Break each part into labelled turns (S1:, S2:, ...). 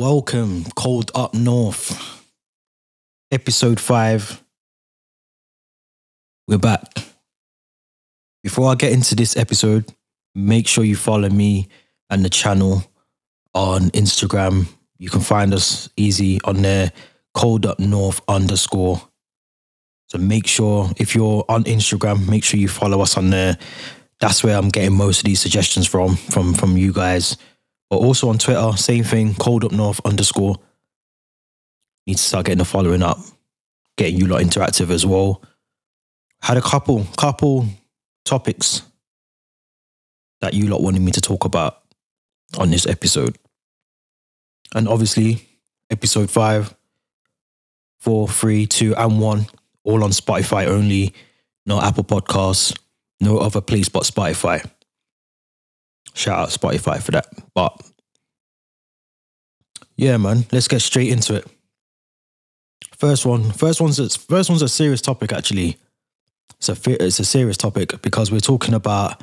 S1: Welcome, Cold Up North, episode five. We're back. Before I get into this episode, make sure you follow me and the channel on Instagram. You can find us easy on there, Cold Up North underscore. So make sure if you're on Instagram, make sure you follow us on there. That's where I'm getting most of these suggestions from, from from you guys. But also on Twitter, same thing, cold up north underscore. Need to start getting the following up, getting you lot interactive as well. Had a couple, couple topics that you lot wanted me to talk about on this episode. And obviously, episode five, four, three, two, and one, all on Spotify only, no Apple Podcasts, no other place but Spotify. Shout out Spotify for that. But yeah, man, let's get straight into it. First one, first one's a, first one's a serious topic actually. It's a it's a serious topic because we're talking about,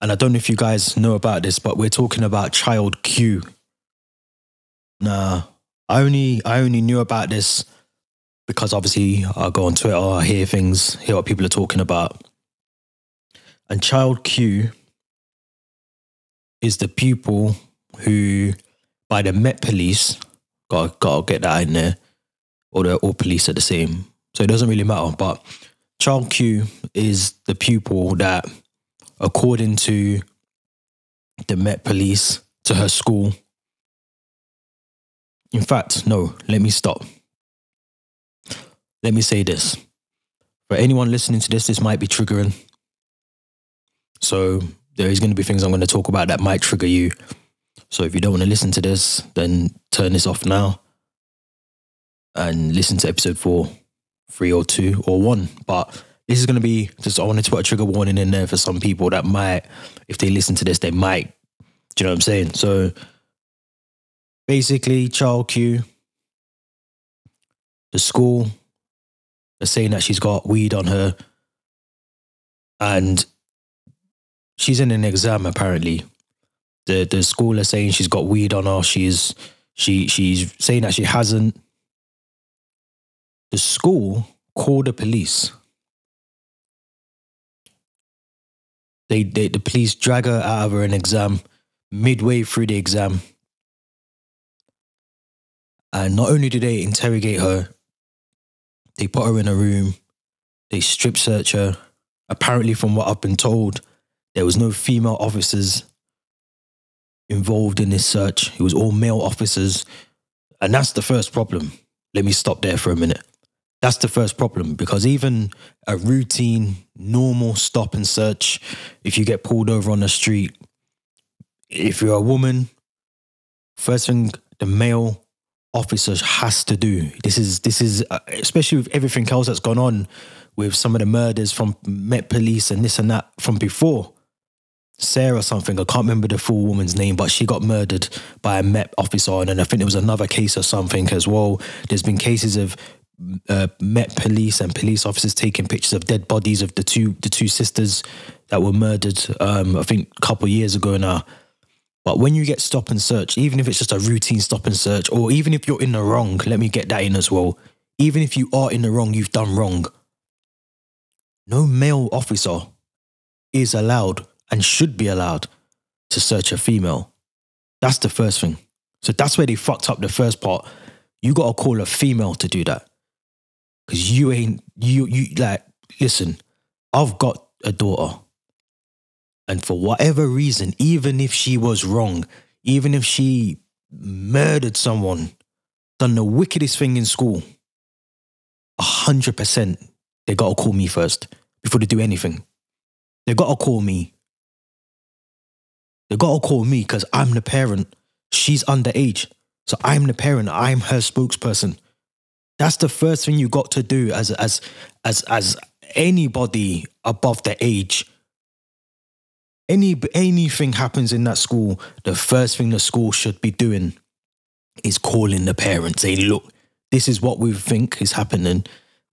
S1: and I don't know if you guys know about this, but we're talking about child Q. Nah, I only I only knew about this because obviously I go on Twitter, I hear things, hear what people are talking about. And child Q is the pupil who, by the Met Police, got gotta get that in there, or the all police are the same, so it doesn't really matter. But child Q is the pupil that, according to the Met Police, to her school. In fact, no, let me stop. Let me say this. For anyone listening to this, this might be triggering. So there is going to be things I'm going to talk about that might trigger you. So if you don't want to listen to this, then turn this off now and listen to episode four, three or two or one. But this is going to be just, I wanted to put a trigger warning in there for some people that might, if they listen to this, they might. Do you know what I'm saying? So basically, child Q, the school, they're saying that she's got weed on her. And she's in an exam apparently. The the school are saying she's got weed on her. She's she she's saying that she hasn't. The school called the police. They, they the police drag her out of her an exam midway through the exam. And not only do they interrogate her, they put her in a room, they strip search her. Apparently, from what I've been told, there was no female officers involved in this search. It was all male officers. And that's the first problem. Let me stop there for a minute. That's the first problem because even a routine, normal stop and search, if you get pulled over on the street, if you're a woman, first thing the male officer has to do. This is this is uh, especially with everything else that's gone on with some of the murders from Met Police and this and that from before. Sarah or something. I can't remember the full woman's name, but she got murdered by a Met officer, and then I think there was another case or something as well. There's been cases of uh, Met police and police officers taking pictures of dead bodies of the two the two sisters that were murdered. Um, I think a couple years ago now. But when you get stop and search, even if it's just a routine stop and search, or even if you're in the wrong, let me get that in as well. Even if you are in the wrong, you've done wrong. No male officer is allowed and should be allowed to search a female. That's the first thing. So that's where they fucked up the first part. You gotta call a female to do that. Cause you ain't you you like listen, I've got a daughter. And for whatever reason, even if she was wrong, even if she murdered someone, done the wickedest thing in school, a hundred percent, they gotta call me first before they do anything. They gotta call me they gotta call me because I'm the parent. She's underage. So I'm the parent. I'm her spokesperson. That's the first thing you got to do as as as as anybody above the age. Any anything happens in that school, the first thing the school should be doing is calling the parents, saying, look, this is what we think is happening.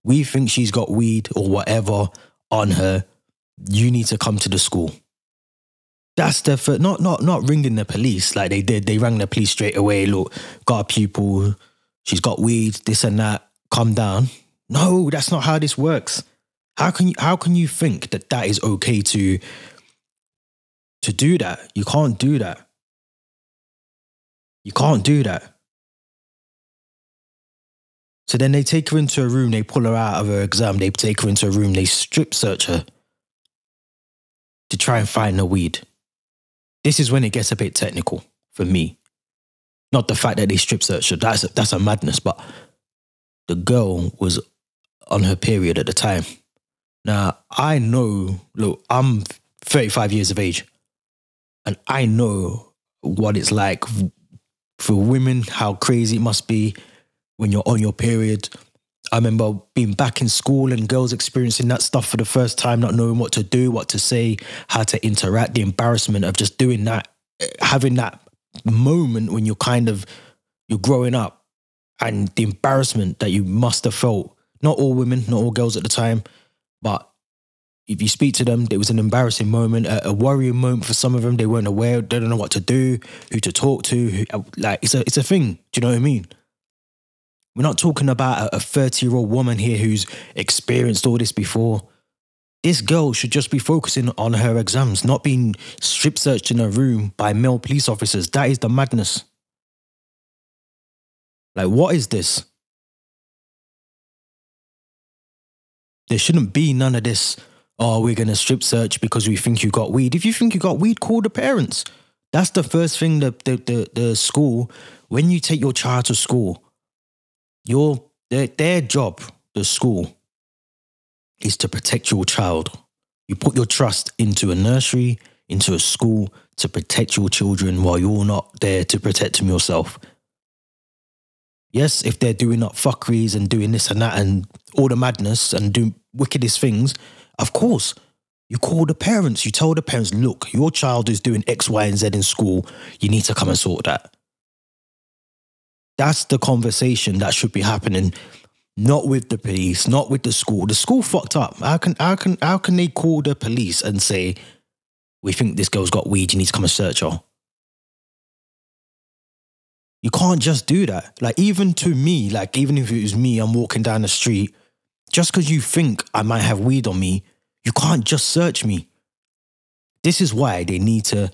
S1: We think she's got weed or whatever on her. You need to come to the school. That's the not not not ringing the police like they did. They rang the police straight away. Look, got a pupil. She's got weed. This and that. Calm down. No, that's not how this works. How can you how can you think that that is okay to to do that? You can't do that. You can't do that. So then they take her into a room, they pull her out of her exam, they take her into a room, they strip search her to try and find the weed. This is when it gets a bit technical for me. Not the fact that they strip searched her, that's a, that's a madness, but the girl was on her period at the time. Now, I know, look, I'm 35 years of age, and I know what it's like for women, how crazy it must be when you're on your period. I remember being back in school and girls experiencing that stuff for the first time, not knowing what to do, what to say, how to interact, the embarrassment of just doing that, eh, having that moment when you're kind of you're growing up and the embarrassment that you must have felt. Not all women, not all girls at the time, but if you speak to them, it was an embarrassing moment, a, a, worrying moment for some of them. They weren't aware, they don't know what to do, who to talk to. Who, like it's a it's a thing. Do you know what I mean? We're not talking about a 30 year old woman here who's experienced all this before. This girl should just be focusing on her exams, not being strip searched in her room by male police officers. That is the madness. Like, what is this? There shouldn't be none of this. Oh, we're going to strip search because we think you got weed. If you think you got weed, call the parents. That's the first thing that the, the, the school, when you take your child to school, your their, their job, the school, is to protect your child. You put your trust into a nursery, into a school to protect your children while you're not there to protect them yourself. Yes, if they're doing up fuckeries and doing this and that and all the madness and doing wickedest things, of course, you call the parents. You tell the parents, look, your child is doing X, Y, and Z in school. You need to come and sort that. That's the conversation that should be happening, not with the police, not with the school. The school fucked up. How can how can how can they call the police and say, "We think this girl's got weed. You need to come and search her." You can't just do that. Like even to me, like even if it was me, I'm walking down the street, just because you think I might have weed on me, you can't just search me. This is why they need to,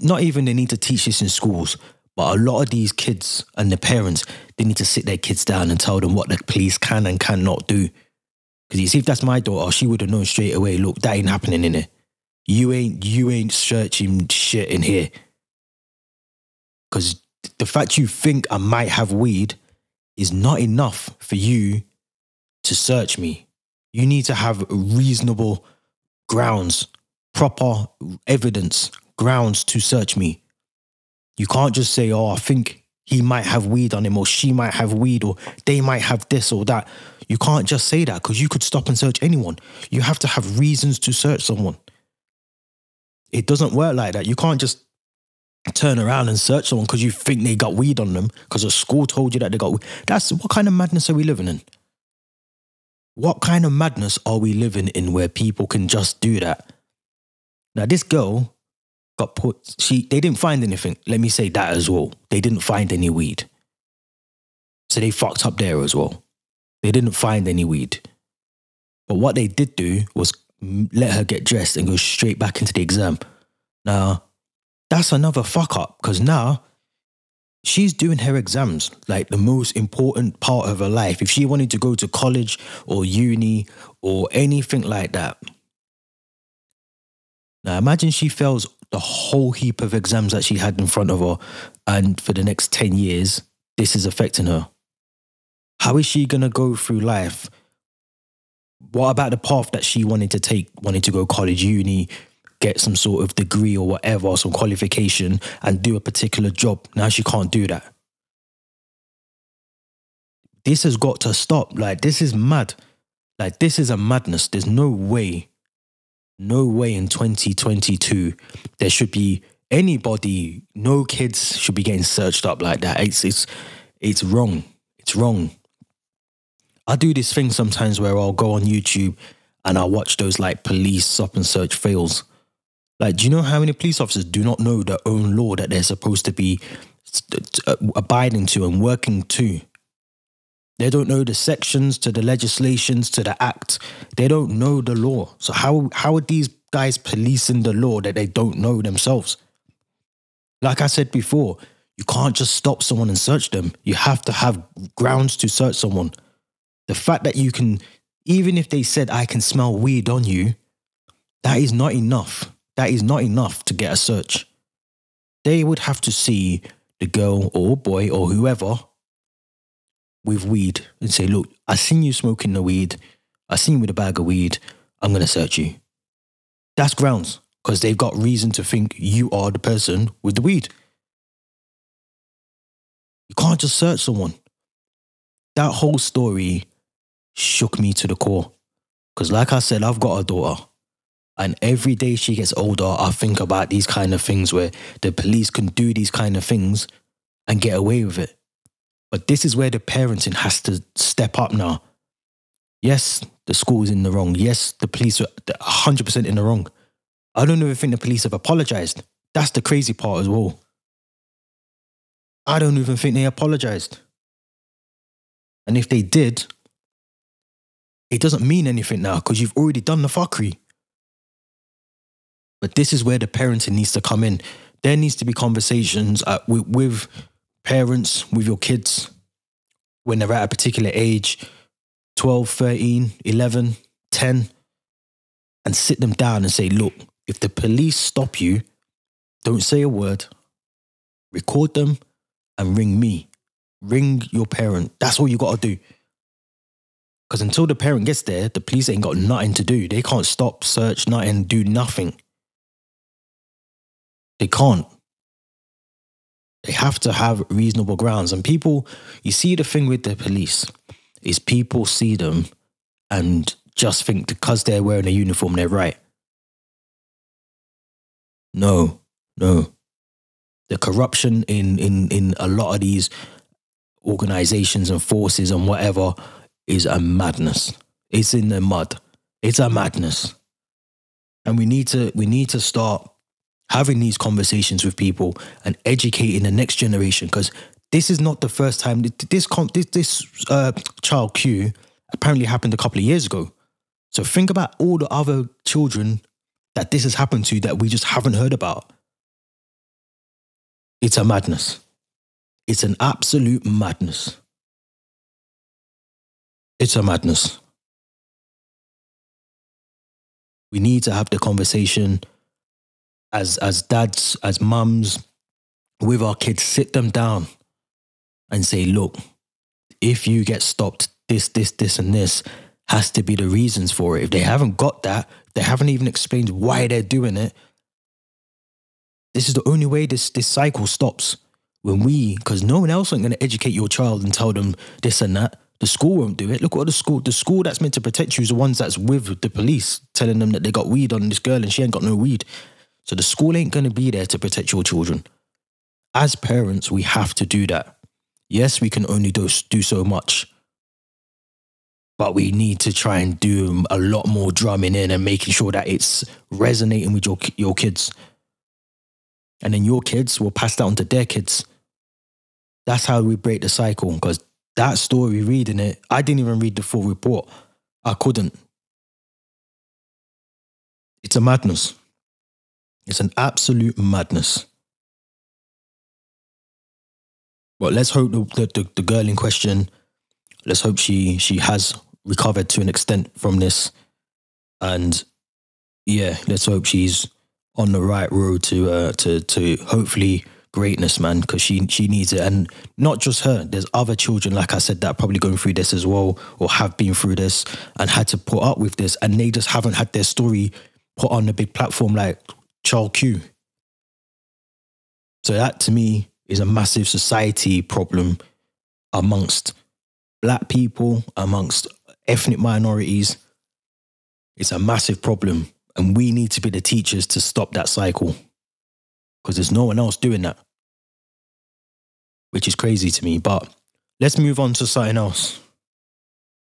S1: not even they need to teach this in schools, but a lot of these kids and the parents, they need to sit their kids down and tell them what the police can and cannot do. Because you see, if that's my daughter, she would have known straight away. Look, that ain't happening in here. You ain't you ain't searching shit in here. Because the fact you think I might have weed is not enough for you to search me. You need to have reasonable grounds, proper evidence, grounds to search me. You can't just say, oh, I think he might have weed on him or she might have weed or they might have this or that. You can't just say that because you could stop and search anyone. You have to have reasons to search someone. It doesn't work like that. You can't just turn around and search someone because you think they got weed on them because a school told you that they got weed. That's what kind of madness are we living in? What kind of madness are we living in where people can just do that? Now, this girl got put. She they didn't find anything. Let me say that as well. They didn't find any weed, so they fucked up there as well. They didn't find any weed, but what they did do was let her get dressed and go straight back into the exam. Now, that's another fuck up because now she's doing her exams like the most important part of her life. If she wanted to go to college or uni or anything like that. Now imagine she fails the whole heap of exams that she had in front of her, and for the next 10 years, this is affecting her. How is she going to go through life? What about the path that she wanted to take, wanted to go college, uni, get some sort of degree or whatever, some qualification, and do a particular job? Now she can't do that. This has got to stop. Like, this is mad. Like, this is a madness. There's no way no way in 2022 there should be anybody, no kids should be getting searched up like that. It's it's it's wrong. It's wrong. I do this thing sometimes where I'll go on YouTube and I'll watch those like police stop and search fails. Like, do you know how many police officers do not know their own law that they're supposed to be uh, abiding to and working to? They don't know the sections to the legislations to the act. They don't know the law. So how how are these guys policing the law that they don't know themselves? Like I said before, you can't just stop someone and search them. You have to have grounds to search someone. The fact that you can, even if they said, I can smell weed on you, that is not enough. That is not enough to get a search. They would have to see the girl or boy or whoever with weed and say, Look, I seen you smoking the weed. I seen you with a bag of weed. I'm going to search you. That's grounds because they've got reason to think you are the person with the weed. You can't just search someone. That whole story shook me to the core. Because, like I said, I've got a daughter. And every day she gets older, I think about these kind of things where the police can do these kind of things and get away with it. But this is where the parenting has to step up now. Yes, the school is in the wrong. Yes, the police are 100% in the wrong. I don't even think the police have apologized. That's the crazy part as well. I don't even think they apologized. And if they did, it doesn't mean anything now because you've already done the fuckery. But this is where the parenting needs to come in. There needs to be conversations uh, with, with parents, with your kids when they're at a particular age 12, 13, 11, 10 and sit them down and say, look, if the police stop you, don't say a word, record them and ring me. Ring your parent. That's all you got to do. Because until the parent gets there, the police ain't got nothing to do. They can't stop, search, nothing, do nothing. They can't. They have to have reasonable grounds. And people, you see, the thing with the police is people see them and just think because they're wearing a uniform, they're right. No, no. The corruption in in in a lot of these organizations and forces and whatever is a madness. It's in the mud. It's a madness. And we need to we need to start having these conversations with people and educating the next generation because this is not the first time this this this uh, child Q apparently happened a couple of years ago. So think about all the other children that this has happened to that we just haven't heard about. It's a madness. It's an absolute madness. It's a madness. We need to have the conversation as as dads, as mums, with our kids, sit them down and say, look, if you get stopped, this, this, this, and this has to be the reasons for it. If they haven't got that, they haven't even explained why they're doing it. This is the only way this this cycle stops. When we, because no one else ain't gonna educate your child and tell them this and that. The school won't do it. Look what the school, the school that's meant to protect you is the ones that's with the police, telling them that they got weed on this girl and she ain't got no weed. So the school ain't going to be there to protect your children. As parents, we have to do that. Yes, we can only do, do so much, but we need to try and do a lot more drumming in and making sure that it's resonating with your, your kids. And then your kids will pass that on to their kids. That's how we break the cycle. Because that story, reading it, I didn't even read the full report. I couldn't. It's a madness. It's an absolute madness. Well, let's hope the, the, the girl in question, let's hope she she has recovered to an extent from this. And yeah, let's hope she's on the right road to uh, to to hopefully greatness, man, because she she needs it, and not just her. There's other children, like I said, that are probably going through this as well, or have been through this and had to put up with this, and they just haven't had their story put on a big platform like Child Q. So that to me is a massive society problem amongst black people, amongst ethnic minorities. It's a massive problem. And we need to be the teachers to stop that cycle because there's no one else doing that, which is crazy to me. But let's move on to something else.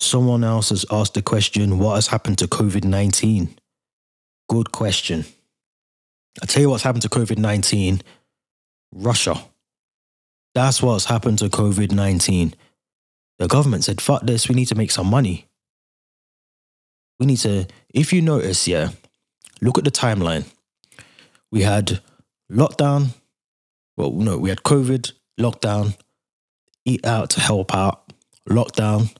S1: Someone else has asked the question what has happened to COVID 19? Good question. I tell you what's happened to COVID 19 Russia. That's what's happened to COVID 19. The government said, fuck this, we need to make some money. We need to, if you notice, yeah, look at the timeline. We had lockdown, well, no, we had COVID, lockdown, eat out to help out, lockdown,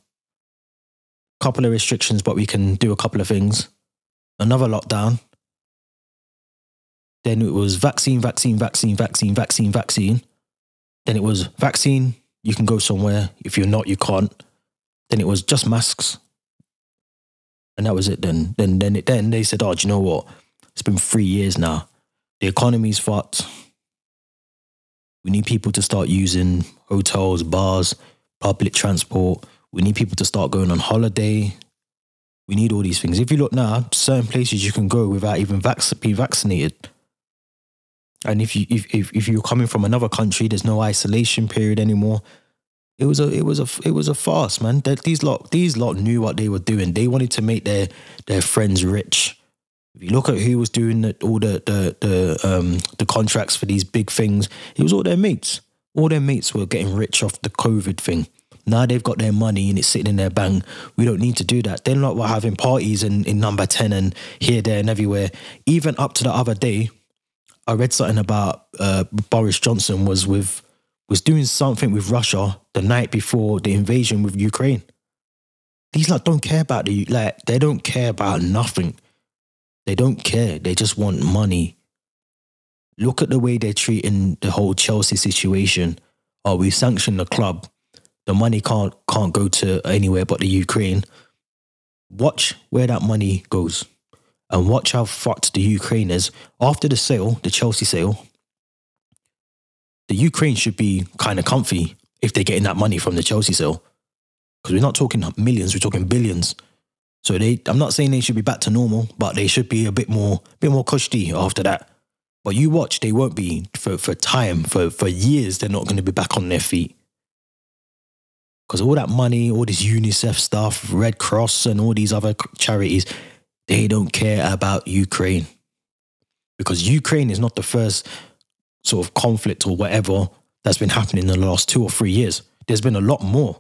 S1: couple of restrictions, but we can do a couple of things. Another lockdown. Then it was vaccine, vaccine, vaccine, vaccine, vaccine, vaccine. Then it was vaccine, you can go somewhere. If you're not, you can't. Then it was just masks. And that was it then. Then then it, then they said, Oh, do you know what? It's been three years now. The economy's fucked. We need people to start using hotels, bars, public transport. We need people to start going on holiday. We need all these things. If you look now, certain places you can go without even vac- being vaccinated. And if you if, if if you're coming from another country, there's no isolation period anymore. It was a it was a it was a farce, man. That these lot these lot knew what they were doing. They wanted to make their their friends rich. If you look at who was doing the, all the the the um the contracts for these big things, it was all their mates. All their mates were getting rich off the COVID thing. Now they've got their money and it's sitting in their bank. We don't need to do that. They're not having parties in, in number 10 and here, there, and everywhere. Even up to the other day, I read something about uh, Boris Johnson was with was doing something with Russia the night before the invasion with Ukraine. These like don't care about the like they don't care about nothing. They don't care. They just want money. Look at the way they're treating the whole Chelsea situation. Oh, we sanctioned the club the money can't can't go to anywhere but the Ukraine. Watch where that money goes, and watch how fucked the Ukraine is after the sale, the Chelsea sale. The Ukraine should be kind of comfy if they're getting that money from the Chelsea sale, because we're not talking millions, we're talking billions. So they, I'm not saying they should be back to normal, but they should be a bit more, bit more cushy after that. But you watch, they won't be for for time for for years. They're not going to be back on their feet. Because all that money, all this UNICEF stuff, Red Cross, and all these other charities, they don't care about Ukraine. Because Ukraine is not the first sort of conflict or whatever that's been happening in the last two or three years. There's been a lot more.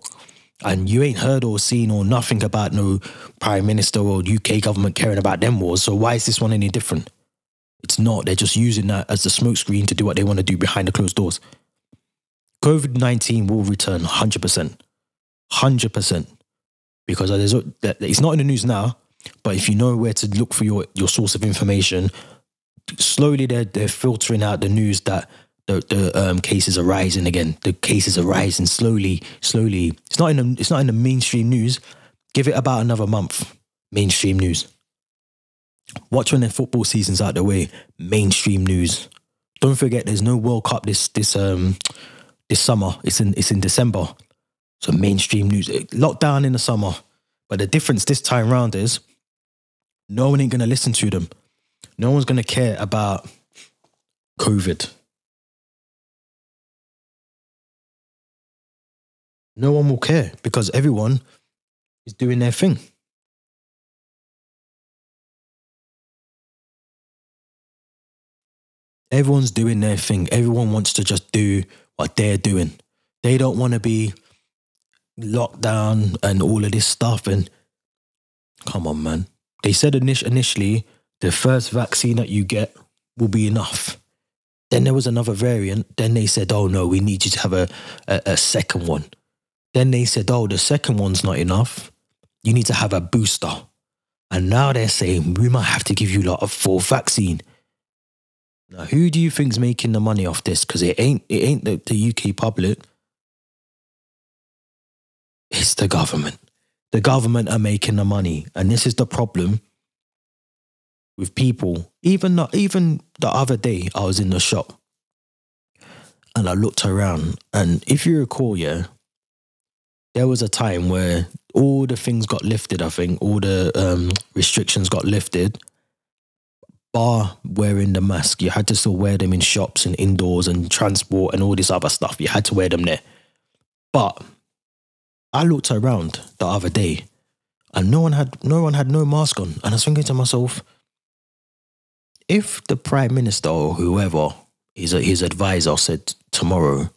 S1: And you ain't heard or seen or nothing about no prime minister or UK government caring about them wars. So why is this one any different? It's not. They're just using that as the smokescreen to do what they want to do behind the closed doors. COVID 19 will return 100% hundred percent. Because there's it's not in the news now, but if you know where to look for your your source of information, slowly they're they're filtering out the news that the the um, cases are rising again. The cases are rising slowly, slowly. It's not in the it's not in the mainstream news. Give it about another month. Mainstream news. Watch when the football season's out the way. Mainstream news. Don't forget, there's no World Cup this this um this summer. It's in it's in December. So mainstream news, lockdown in the summer. But the difference this time round is no one ain't going to listen to them. No one's going to care about COVID. No one will care because everyone is doing their thing. Everyone's doing their thing. Everyone wants to just do what they're doing. They don't want to be locked down and all of this stuff. And come on, man. They said initially the first vaccine that you get will be enough. Then there was another variant. Then they said, oh no, we need you to have a, a, a second one. Then they said, oh, the second one's not enough. You need to have a booster. And now they're saying we might have to give you like a full vaccine. Now, who do you think's making the money off this? Because it ain't it ain't the, the UK public. It's the government. The government are making the money. And this is the problem with people. Even the, even the other day, I was in the shop and I looked around. And if you recall, yeah, there was a time where all the things got lifted, I think, all the um, restrictions got lifted. Bar wearing the mask, you had to still wear them in shops and indoors and transport and all this other stuff. You had to wear them there. But I looked around the other day and no one had no one had no mask on. And I was thinking to myself, if the prime minister or whoever his his advisor said tomorrow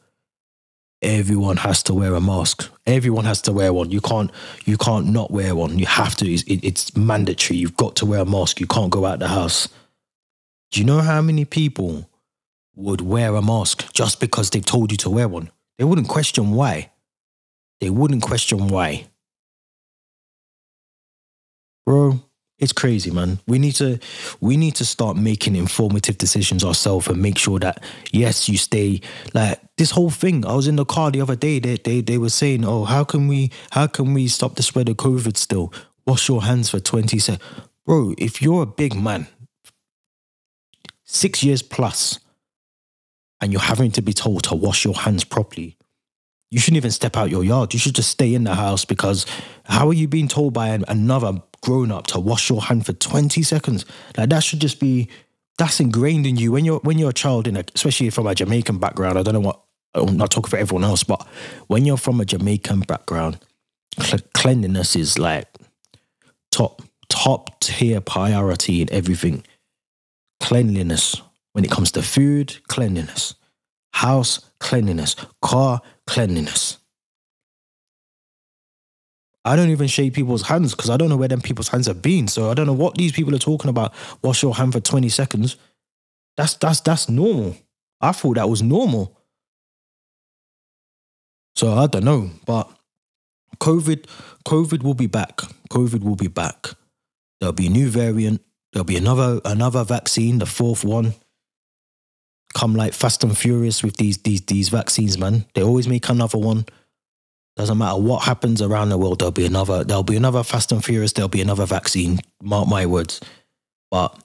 S1: everyone has to wear a mask. Everyone has to wear one. You can't you can't not wear one. You have to. It's, it, it's mandatory. You've got to wear a mask. You can't go out the house. Do you know how many people would wear a mask just because they've told you to wear one? They wouldn't question why they wouldn't question why bro it's crazy, man. We need to we need to start making informative decisions ourselves and make sure that yes, you stay like this whole thing. I was in the car the other day. They they they were saying, oh, how can we how can we stop the spread of COVID still? Wash your hands for 20 seconds. Bro, if you're a big man, six years plus, and you're having to be told to wash your hands properly, you shouldn't even step out your yard. You should just stay in the house because how are you being told by another grown up to wash your hand for 20 seconds. Like that should just be that's ingrained in you when you're when you're a child in a especially from a Jamaican background. I don't know what I'm not talking for everyone else, but when you're from a Jamaican background, cleanliness is like top top tier priority in everything. Cleanliness when it comes to food, cleanliness, house cleanliness, car cleanliness. I don't even shake people's hands because I don't know where them people's hands have been. So I don't know what these people are talking about. Wash your hand for 20 seconds. That's that's that's normal. I thought that was normal. So I don't know. But COVID, COVID will be back. COVID will be back. There'll be a new variant. There'll be another another vaccine, the fourth one. Come like fast and furious with these these these vaccines, man. They always make another one. Doesn't matter what happens around the world, there'll be another, there'll be another Fast and Furious, there'll be another vaccine. Mark my words. But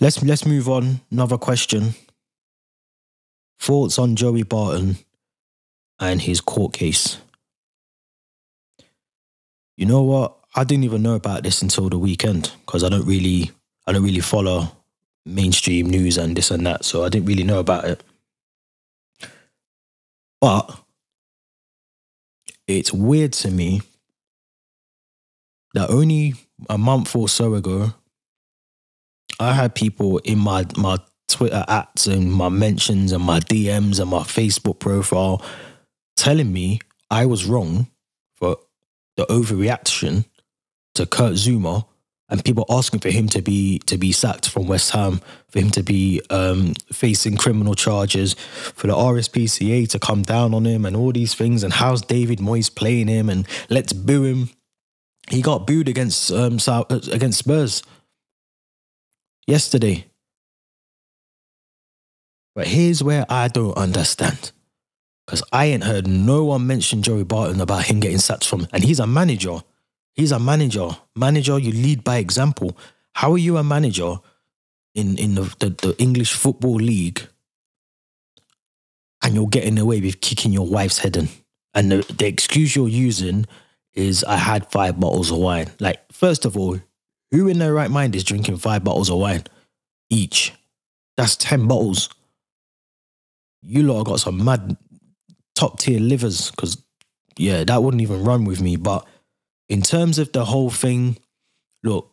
S1: let's let's move on. Another question. Thoughts on Joey Barton and his court case. You know what? I didn't even know about this until the weekend because I don't really I don't really follow mainstream news and this and that, so I didn't really know about it. But it's weird to me that only a month or so ago, I had people in my my Twitter ads and my mentions and my DMs and my Facebook profile telling me I was wrong for the overreaction to Kurt Zouma and people asking for him to be to be sacked from West Ham, for him to be um, facing criminal charges, for the RSPCA to come down on him, and all these things. And how's David Moyes playing him? And let's boo him. He got booed against um, against Spurs yesterday. But here's where I don't understand. Because I ain't heard no one mention Joey Barton about him getting sacked from, and he's a manager. He's a manager. Manager, you lead by example. How are you a manager in, in the, the, the English Football League and you're getting away with kicking your wife's head in? And the, the excuse you're using is I had five bottles of wine. Like, first of all, who in their right mind is drinking five bottles of wine each? That's 10 bottles. You lot got some mad top tier livers because, yeah, that wouldn't even run with me. But in terms of the whole thing, look,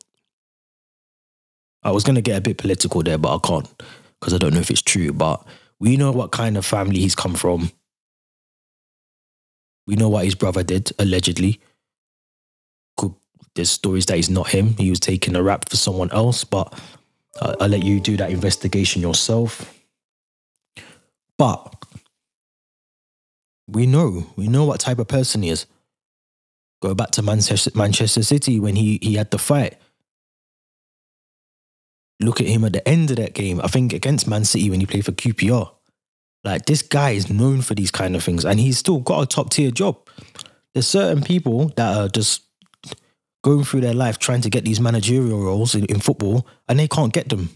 S1: I was going to get a bit political there, but I can't because I don't know if it's true. But we know what kind of family he's come from. We know what his brother did, allegedly. There's stories that he's not him. He was taking a rap for someone else, but I'll, I'll let you do that investigation yourself. But we know, we know what type of person he is. Go back to Manchester, Manchester City when he, he had the fight. Look at him at the end of that game. I think against Man City when he played for QPR. Like this guy is known for these kind of things, and he's still got a top tier job. There's certain people that are just going through their life trying to get these managerial roles in, in football, and they can't get them.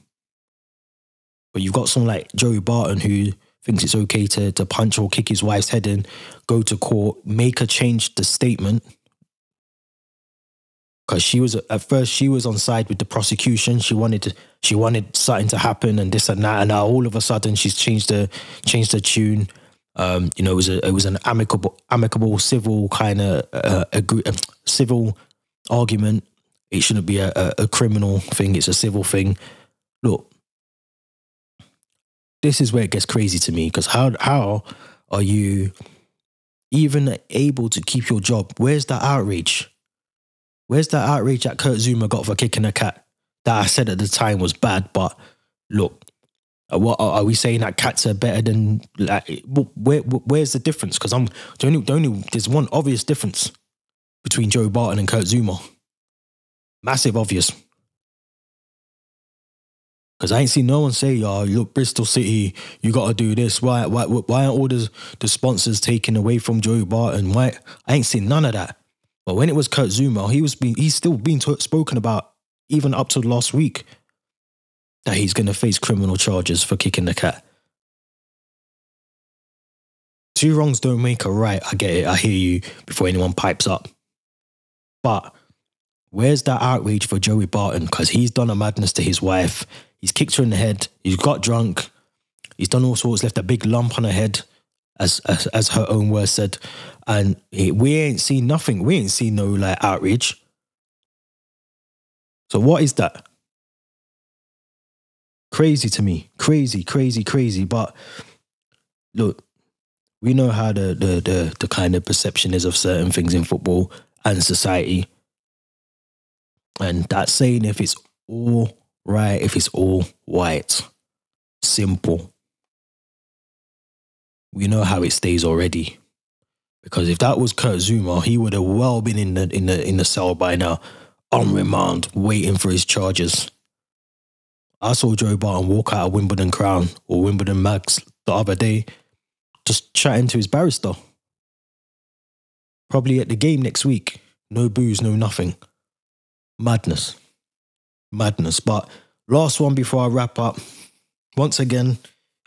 S1: But you've got someone like Joey Barton who thinks it's okay to to punch or kick his wife's head in, go to court, make a change the statement because she was at first she was on side with the prosecution. She wanted to, she wanted something to happen and this and that, and now all of a sudden she's changed the changed the tune. Um, you know, it was a it was an amicable amicable civil kind of uh, agree, uh, civil argument. It shouldn't be a, a, a criminal thing. It's a civil thing. Look, this is where it gets crazy to me because how how are you even able to keep your job? Where's that outrage? Where's that outrage that Kurt Zouma got for kicking a cat? That I said at the time was bad, but look, uh, what are we saying that cats are better than like? Where, where's the difference? Because I'm the only, the only there's one obvious difference between Joe Barton and Kurt Zouma. Massive obvious. Because I ain't seen no one say, "Oh, look, Bristol City, you got to do this." Why, why, why aren't all the, the sponsors taken away from Joe Barton? Why? I ain't seen none of that. But when it was Kurt Zouma, he was being, he's still being t- spoken about even up to last week that he's going to face criminal charges for kicking the cat. Two wrongs don't make a right. I get it. I hear you before anyone pipes up. But where's that outrage for Joey Barton? Because he's done a madness to his wife. He's kicked her in the head. He's got drunk. He's done all sorts, left a big lump on her head, as as, as her own words said. And he, we ain't seen nothing. We ain't seen no like outrage. So what is that? Crazy to me. Crazy, crazy, crazy. But look, we know how the the the, the kind of perception is of certain things in football and society. And that's saying if it's all right if it's all white. Simple. We know how it stays already. Because if that was Kurt Zouma, he would have well been in the in the in the cell by now, on remand, waiting for his charges. I saw Joe Barton walk out of Wimbledon Crown or Wimbledon Max the other day, just chatting to his barrister. Probably at the game next week. No booze, no nothing. Madness madness. But last one before I wrap up. Once again,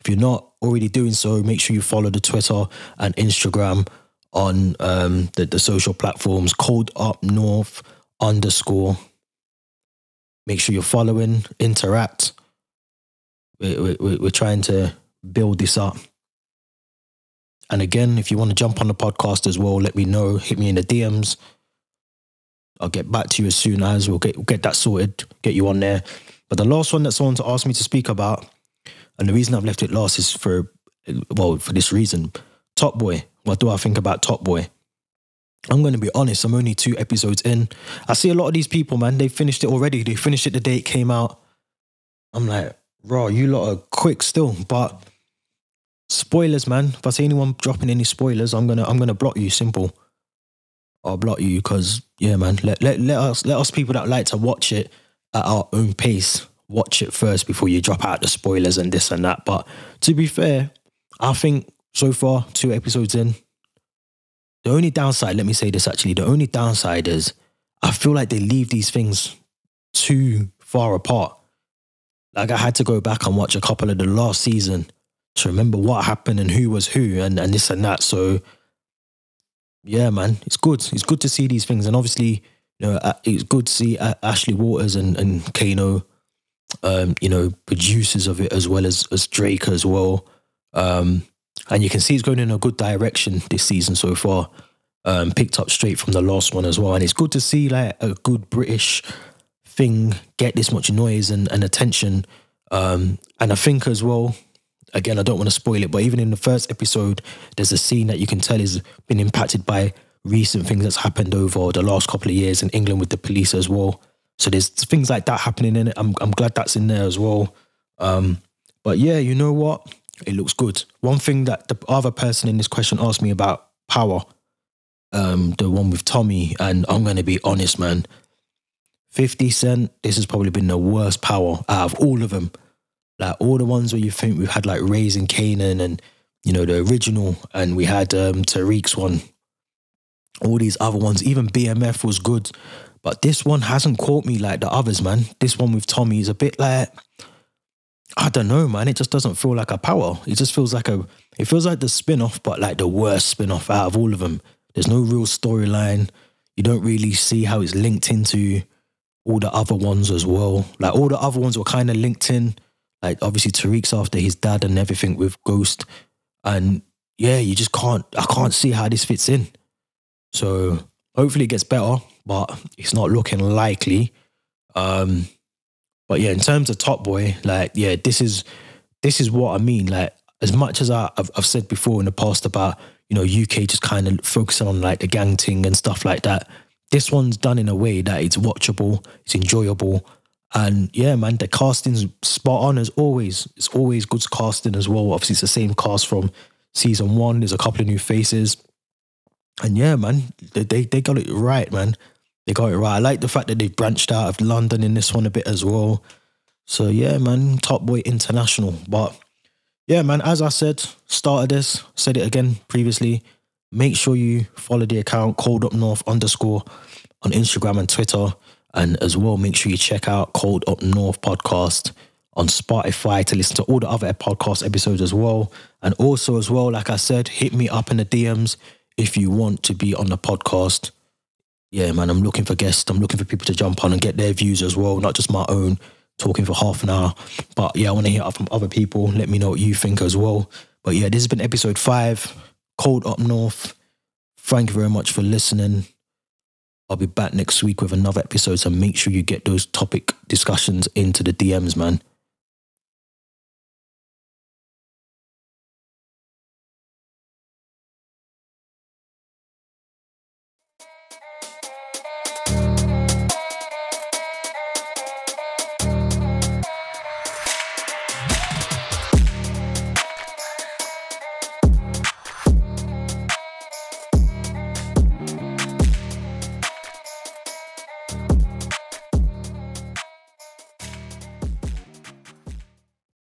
S1: if you're not already doing so, make sure you follow the Twitter and Instagram on um, the, the social platforms. Cold Up North underscore. Make sure you're following, interact. We're, we're, we're trying to build this up. And again, if you want to jump on the podcast as well, let me know. Hit me in the DMs. I'll get back to you as soon as we'll get get that sorted, get you on there. But the last one that someone's asked me to speak about, and the reason I've left it last is for well, for this reason. Top Boy. What do I think about Top Boy? I'm going to be honest, I'm only two episodes in. I see a lot of these people, man, they finished it already. They finished it the day it came out. I'm like, raw, you lot are quick still. But spoilers, man. If I see anyone dropping any spoilers, I'm gonna I'm gonna block you. Simple. I'll block you because yeah, man. Let, let let us let us people that like to watch it at our own pace watch it first before you drop out the spoilers and this and that. But to be fair, I think so far two episodes in, the only downside. Let me say this actually. The only downside is I feel like they leave these things too far apart. Like I had to go back and watch a couple of the last season to remember what happened and who was who and, and this and that. So yeah, man, it's good. It's good to see these things, and obviously, you know, uh, it's good to see Ashley Walters and and Kano, um, you know, producers of it as well as as Drake as well. Um, and you can see it's going in a good direction this season so far. Um, picked up straight from the last one as well, and it's good to see like a good British thing get this much noise and, and attention. Um, and I think as well, again, I don't want to spoil it, but even in the first episode, there's a scene that you can tell has been impacted by recent things that's happened over the last couple of years in England with the police as well. So there's things like that happening in it. I'm I'm glad that's in there as well. Um, but yeah, you know what? It looks good. One thing that the other person in this question asked me about power, um, the one with Tommy, and I'm gonna be honest, man. 50 Cent, this has probably been the worst power out of all of them. Like all the ones where you think we've had like Raising Kanan and you know the original, and we had um, Tariq's one. All these other ones, even BMF was good, but this one hasn't caught me like the others, man. This one with Tommy is a bit like I don't know, man. It just doesn't feel like a power. It just feels like a. It feels like the spin off, but like the worst spin off out of all of them. There's no real storyline. You don't really see how it's linked into all the other ones as well. Like all the other ones were kind of linked in, like obviously Tariq's after his dad and everything with Ghost. And yeah, you just can't I can't see how this fits in. So hopefully it gets better, but it's not looking likely. Um but yeah, in terms of Top Boy, like yeah, this is this is what I mean. Like, as much as I, have I've said before in the past about, you know, UK just kind of focusing on like the gang thing and stuff like that, this one's done in a way that it's watchable, it's enjoyable. And yeah, man, the casting's spot on as always. It's always good casting as well. Obviously, it's the same cast from season one. There's a couple of new faces. And yeah, man, they, they, they got it right, man. They got it right. I like the fact that they branched out of London in this one a bit as well. So yeah, man, Top Boy International. But yeah, man, as I said, started this, said it again previously. Make sure you follow the account Cold Up North underscore on Instagram and Twitter. And as well, make sure you check out Cold Up North podcast on Spotify to listen to all the other podcast episodes as well. And also, as well, like I said, hit me up in the DMs if you want to be on the podcast. Yeah, man, I'm looking for guests. I'm looking for people to jump on and get their views as well, not just my own talking for half an hour. But yeah, I want to hear from other people. Let me know what you think as well. But yeah, this has been episode five, Cold Up North. Thank you very much for listening. I'll be back next week with another episode. So make sure you get those topic discussions into the DMs, man.